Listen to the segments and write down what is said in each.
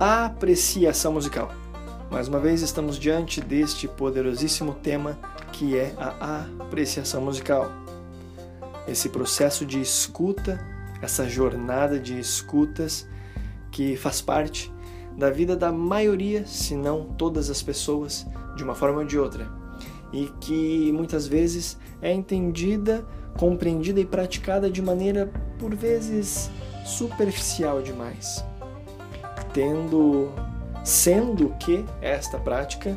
apreciação musical. Mais uma vez estamos diante deste poderosíssimo tema que é a apreciação musical. Esse processo de escuta, essa jornada de escutas que faz parte da vida da maioria, se não todas as pessoas, de uma forma ou de outra, e que muitas vezes é entendida, compreendida e praticada de maneira por vezes superficial demais tendo sendo que esta prática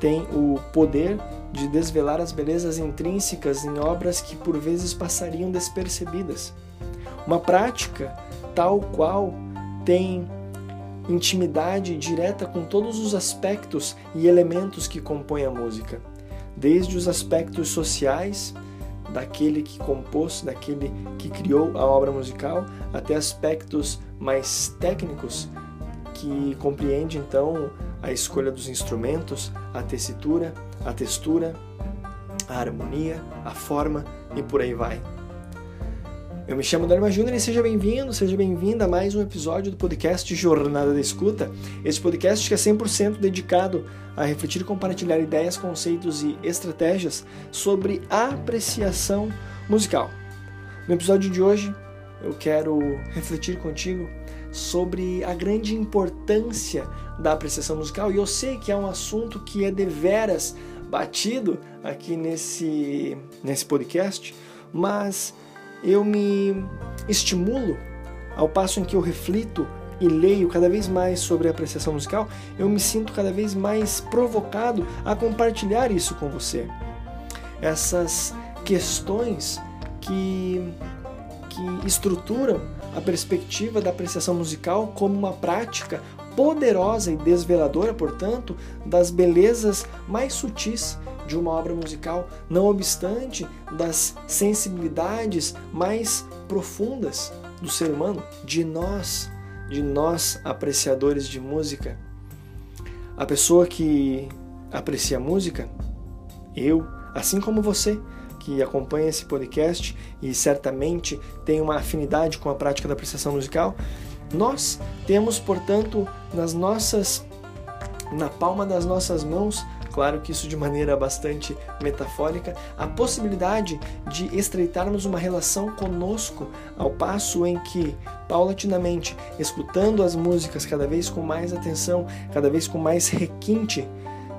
tem o poder de desvelar as belezas intrínsecas em obras que por vezes passariam despercebidas. Uma prática tal qual tem intimidade direta com todos os aspectos e elementos que compõem a música, desde os aspectos sociais, daquele que compôs, daquele que criou a obra musical, até aspectos mais técnicos que compreende então a escolha dos instrumentos, a tessitura, a textura, a harmonia, a forma e por aí vai. Eu me chamo Dharma Júnior e seja bem-vindo, seja bem-vinda a mais um episódio do podcast Jornada da Escuta. Este podcast que é 100% dedicado a refletir e compartilhar ideias, conceitos e estratégias sobre apreciação musical. No episódio de hoje, eu quero refletir contigo sobre a grande importância da apreciação musical e eu sei que é um assunto que é deveras batido aqui nesse, nesse podcast, mas eu me estimulo ao passo em que eu reflito e leio cada vez mais sobre a apreciação musical, eu me sinto cada vez mais provocado a compartilhar isso com você. Essas questões que, que estruturam a perspectiva da apreciação musical como uma prática poderosa e desveladora, portanto, das belezas mais sutis de uma obra musical, não obstante das sensibilidades mais profundas do ser humano, de nós, de nós apreciadores de música. A pessoa que aprecia música, eu, assim como você, que acompanha esse podcast e certamente tem uma afinidade com a prática da apreciação musical, nós temos, portanto, nas nossas na palma das nossas mãos, claro que isso de maneira bastante metafórica, a possibilidade de estreitarmos uma relação conosco, ao passo em que, paulatinamente, escutando as músicas cada vez com mais atenção, cada vez com mais requinte,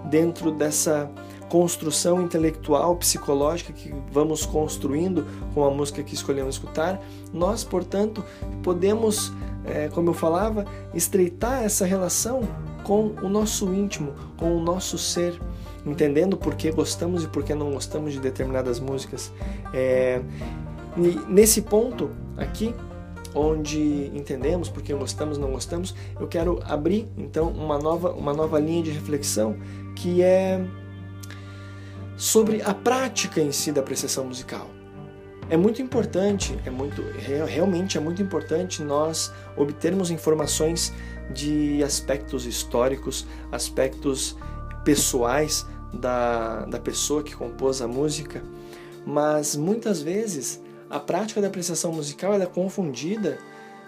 dentro dessa construção intelectual, psicológica que vamos construindo com a música que escolhemos escutar, nós, portanto, podemos, é, como eu falava, estreitar essa relação com o nosso íntimo, com o nosso ser, entendendo por que gostamos e por que não gostamos de determinadas músicas. É, nesse ponto aqui, onde entendemos por que gostamos não gostamos, eu quero abrir então uma nova, uma nova linha de reflexão que é sobre a prática em si da apreciação musical. É muito importante, é muito realmente é muito importante nós obtermos informações de aspectos históricos, aspectos pessoais da, da pessoa que compôs a música, mas muitas vezes a prática da apreciação musical é confundida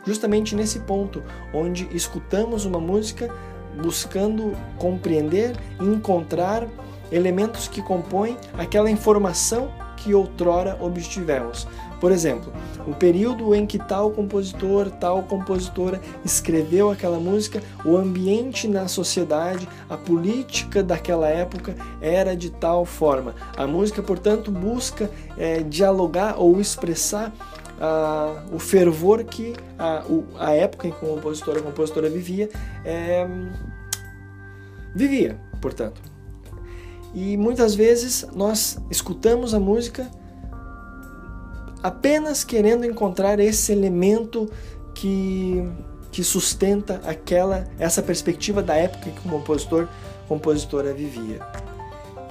justamente nesse ponto, onde escutamos uma música buscando compreender e encontrar elementos que compõem aquela informação que outrora obtivemos. Por exemplo, o período em que tal compositor, tal compositora escreveu aquela música, o ambiente na sociedade, a política daquela época era de tal forma. A música, portanto, busca é, dialogar ou expressar ah, o fervor que a, o, a época em que o compositor a compositora vivia é, vivia, portanto. E muitas vezes nós escutamos a música apenas querendo encontrar esse elemento que, que sustenta aquela essa perspectiva da época que o compositor compositora vivia.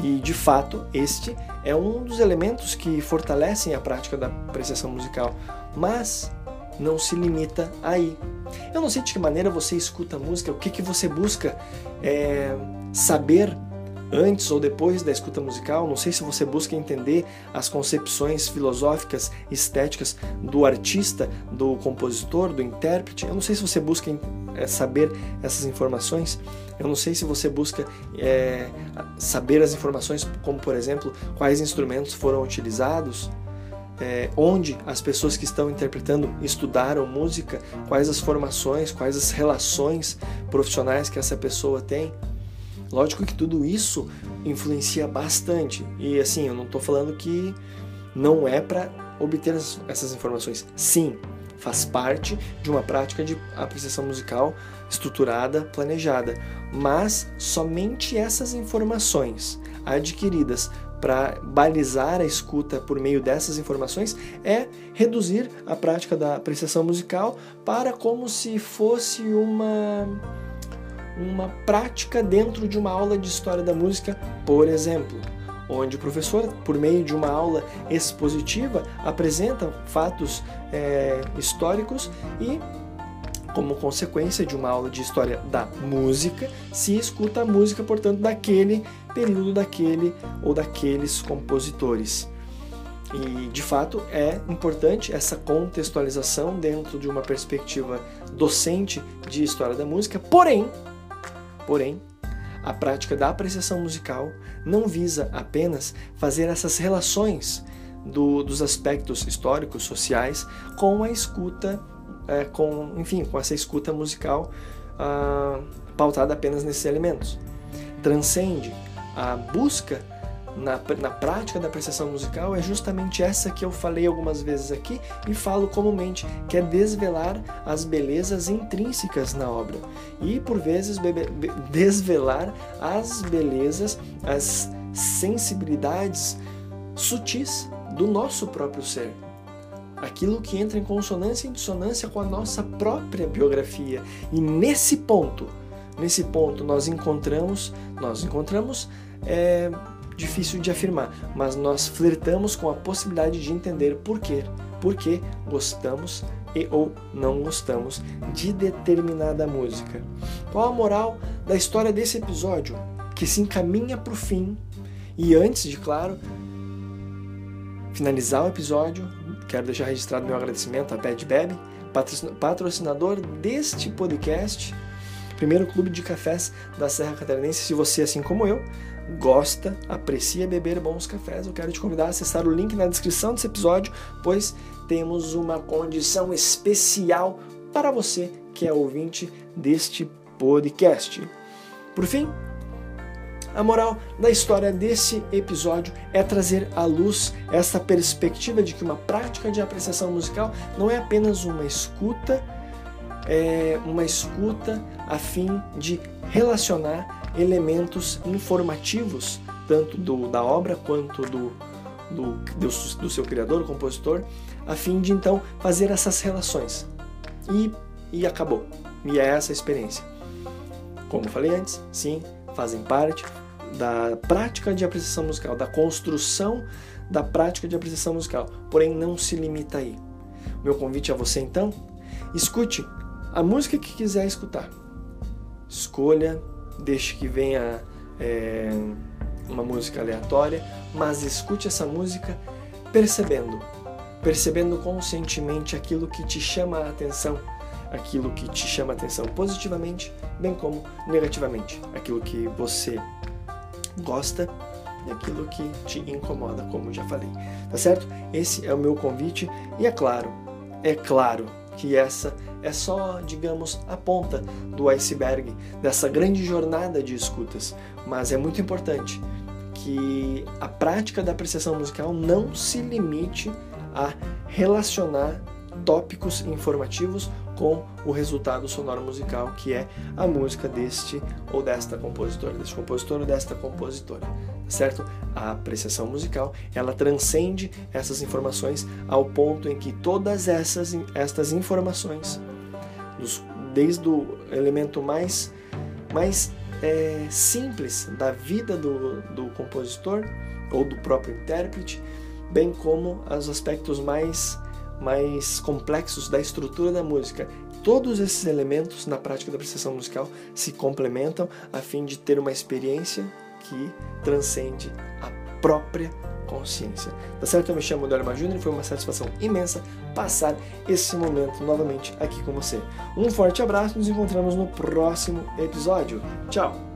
E de fato, este é um dos elementos que fortalecem a prática da apreciação musical, mas não se limita aí. Eu não sei de que maneira você escuta música, o que, que você busca é, saber antes ou depois da escuta musical, não sei se você busca entender as concepções filosóficas, estéticas do artista, do compositor, do intérprete. Eu não sei se você busca é, saber essas informações. Eu não sei se você busca é, saber as informações, como por exemplo, quais instrumentos foram utilizados, é, onde as pessoas que estão interpretando estudaram música, quais as formações, quais as relações profissionais que essa pessoa tem. Lógico que tudo isso influencia bastante. E assim, eu não estou falando que não é para obter essas informações. Sim, faz parte de uma prática de apreciação musical estruturada, planejada, mas somente essas informações adquiridas para balizar a escuta por meio dessas informações é reduzir a prática da apreciação musical para como se fosse uma uma prática dentro de uma aula de história da música, por exemplo, onde o professor, por meio de uma aula expositiva, apresenta fatos é, históricos e como consequência de uma aula de história da música, se escuta a música, portanto, daquele período, daquele ou daqueles compositores. E, de fato, é importante essa contextualização dentro de uma perspectiva docente de história da música, porém, porém, a prática da apreciação musical não visa apenas fazer essas relações do, dos aspectos históricos, sociais, com a escuta é, com, enfim, com essa escuta musical ah, pautada apenas nesses elementos. Transcende a busca na, na prática da apreciação musical é justamente essa que eu falei algumas vezes aqui e falo comumente, que é desvelar as belezas intrínsecas na obra e por vezes desvelar as belezas, as sensibilidades sutis do nosso próprio ser aquilo que entra em consonância e dissonância com a nossa própria biografia. E nesse ponto, nesse ponto nós encontramos, nós encontramos é difícil de afirmar, mas nós flertamos com a possibilidade de entender por quê, por que gostamos e ou não gostamos de determinada música. Qual a moral da história desse episódio que se encaminha para o fim e antes de, claro, finalizar o episódio, quero deixar registrado meu agradecimento a Bad Beb, patrocinador deste podcast, primeiro clube de cafés da Serra Catarinense. Se você, assim como eu, gosta, aprecia beber bons cafés, eu quero te convidar a acessar o link na descrição desse episódio, pois temos uma condição especial para você que é ouvinte deste podcast. Por fim, a moral da história desse episódio é trazer à luz essa perspectiva de que uma prática de apreciação musical não é apenas uma escuta, é uma escuta a fim de relacionar elementos informativos, tanto do, da obra quanto do, do, do, do seu criador, o compositor, a fim de então fazer essas relações. E, e acabou. E é essa a experiência. Como falei antes, sim, fazem parte, da prática de apreciação musical, da construção da prática de apreciação musical, porém não se limita aí. Meu convite a você então, escute a música que quiser escutar. Escolha, deixe que venha é, uma música aleatória, mas escute essa música percebendo, percebendo conscientemente aquilo que te chama a atenção, aquilo que te chama a atenção positivamente, bem como negativamente, aquilo que você gosta e aquilo que te incomoda, como já falei. Tá certo? Esse é o meu convite e é claro, é claro que essa é só, digamos, a ponta do iceberg dessa grande jornada de escutas, mas é muito importante que a prática da apreciação musical não se limite a relacionar tópicos informativos com o resultado sonoro musical que é a música deste ou desta compositora, deste compositor ou desta compositora, certo? A apreciação musical, ela transcende essas informações ao ponto em que todas essas estas informações, desde o elemento mais mais é, simples da vida do, do compositor ou do próprio intérprete, bem como os aspectos mais mais complexos da estrutura da música. Todos esses elementos na prática da apreciação musical se complementam a fim de ter uma experiência que transcende a própria consciência. Tá certo? Eu me chamo Dorma Júnior e foi uma satisfação imensa passar esse momento novamente aqui com você. Um forte abraço, nos encontramos no próximo episódio. Tchau!